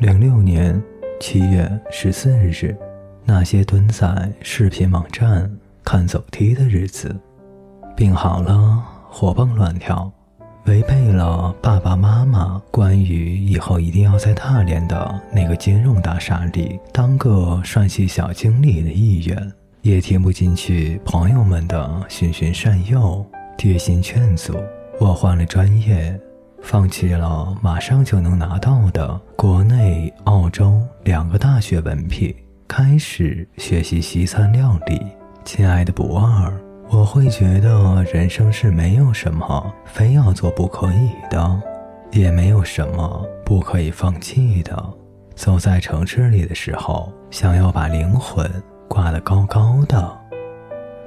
零六年七月十四日，那些蹲在视频网站看走梯的日子，病好了，活蹦乱跳，违背了爸爸妈妈关于以后一定要在大连的那个金融大厦里当个帅气小经理的意愿，也听不进去朋友们的循循善诱、贴心劝阻，我换了专业。放弃了马上就能拿到的国内、澳洲两个大学文凭，开始学习西餐料理。亲爱的不二，我会觉得人生是没有什么非要做不可以的，也没有什么不可以放弃的。走在城市里的时候，想要把灵魂挂得高高的。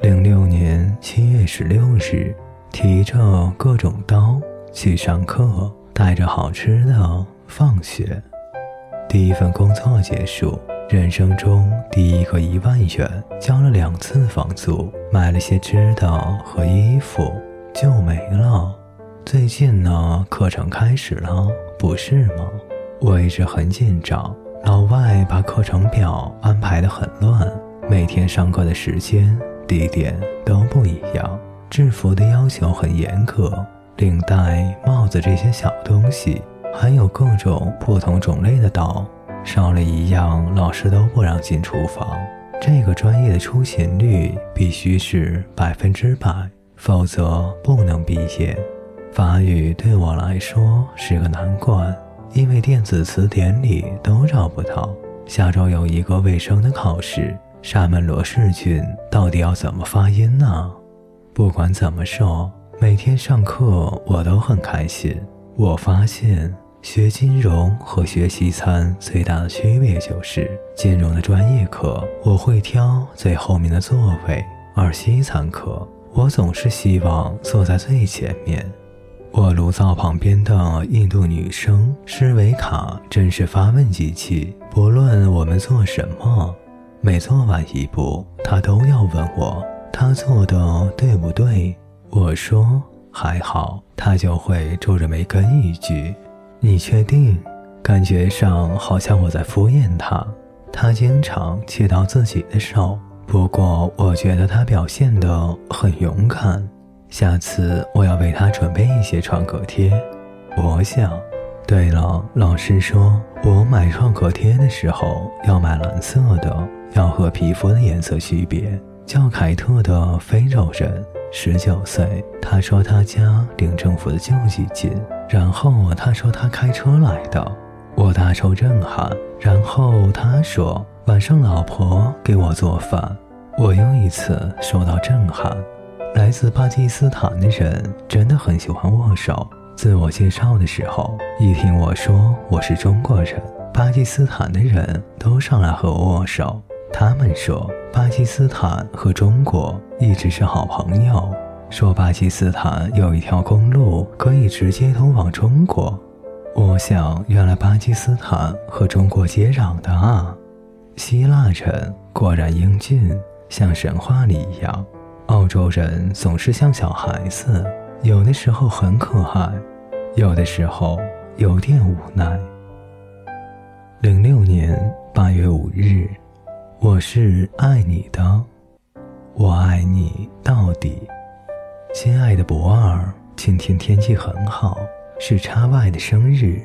零六年七月十六日，提着各种刀。去上课，带着好吃的放学。第一份工作结束，人生中第一个一万元，交了两次房租，买了些吃的和衣服，就没了。最近呢，课程开始了，不是吗？我一直很紧张，老外把课程表安排得很乱，每天上课的时间、地点都不一样，制服的要求很严格。领带、帽子这些小东西，还有各种不同种类的刀，少了一样，老师都不让进厨房。这个专业的出勤率必须是百分之百，否则不能毕业。法语对我来说是个难关，因为电子词典里都找不到。下周有一个卫生的考试，沙门罗氏菌到底要怎么发音呢？不管怎么说。每天上课我都很开心。我发现学金融和学西餐最大的区别就是，金融的专业课我会挑最后面的座位，而西餐课我总是希望坐在最前面。我炉灶旁边的印度女生施维卡真是发问机器，不论我们做什么，每做完一步，她都要问我，她做的对不对。我说还好，他就会皱着眉跟一句：“你确定？”感觉上好像我在敷衍他。他经常切到自己的手，不过我觉得他表现得很勇敢。下次我要为他准备一些创可贴。我想，对了，老师说我买创可贴的时候要买蓝色的，要和皮肤的颜色区别。叫凯特的非洲人。十九岁，他说他家领政府的救济金，然后他说他开车来的，我大受震撼。然后他说晚上老婆给我做饭，我又一次受到震撼。来自巴基斯坦的人真的很喜欢握手。自我介绍的时候，一听我说我是中国人，巴基斯坦的人都上来和我握手。他们说，巴基斯坦和中国一直是好朋友。说巴基斯坦有一条公路可以直接通往中国。我想，原来巴基斯坦和中国接壤的啊。希腊人果然英俊，像神话里一样。澳洲人总是像小孩子，有的时候很可爱，有的时候有点无奈。零六年八月五日。我是爱你的，我爱你到底，亲爱的博二，今天天气很好，是叉 Y 的生日。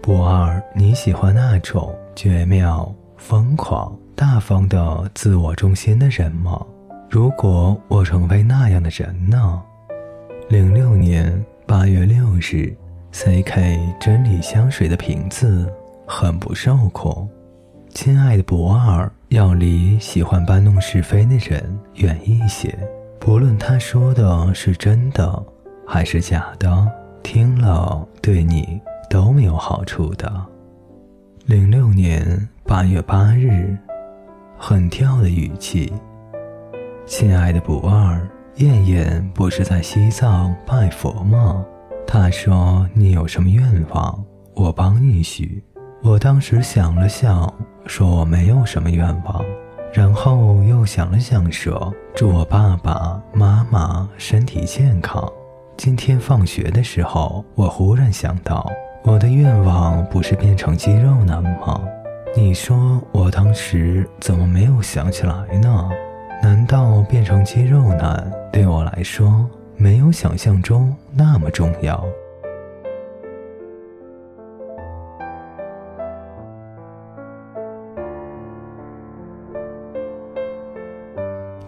博二，你喜欢那种绝妙、疯狂、大方的自我中心的人吗？如果我成为那样的人呢？零六年八月六日，CK 真理香水的瓶子很不受控。亲爱的博二。要离喜欢搬弄是非的人远一些，不论他说的是真的还是假的，听了对你都没有好处的。零六年八月八日，很跳的语气，亲爱的不二，燕燕不是在西藏拜佛吗？他说你有什么愿望，我帮你许。我当时想了想。说我没有什么愿望，然后又想了想，说祝我爸爸妈妈身体健康。今天放学的时候，我忽然想到，我的愿望不是变成肌肉男吗？你说我当时怎么没有想起来呢？难道变成肌肉男对我来说没有想象中那么重要？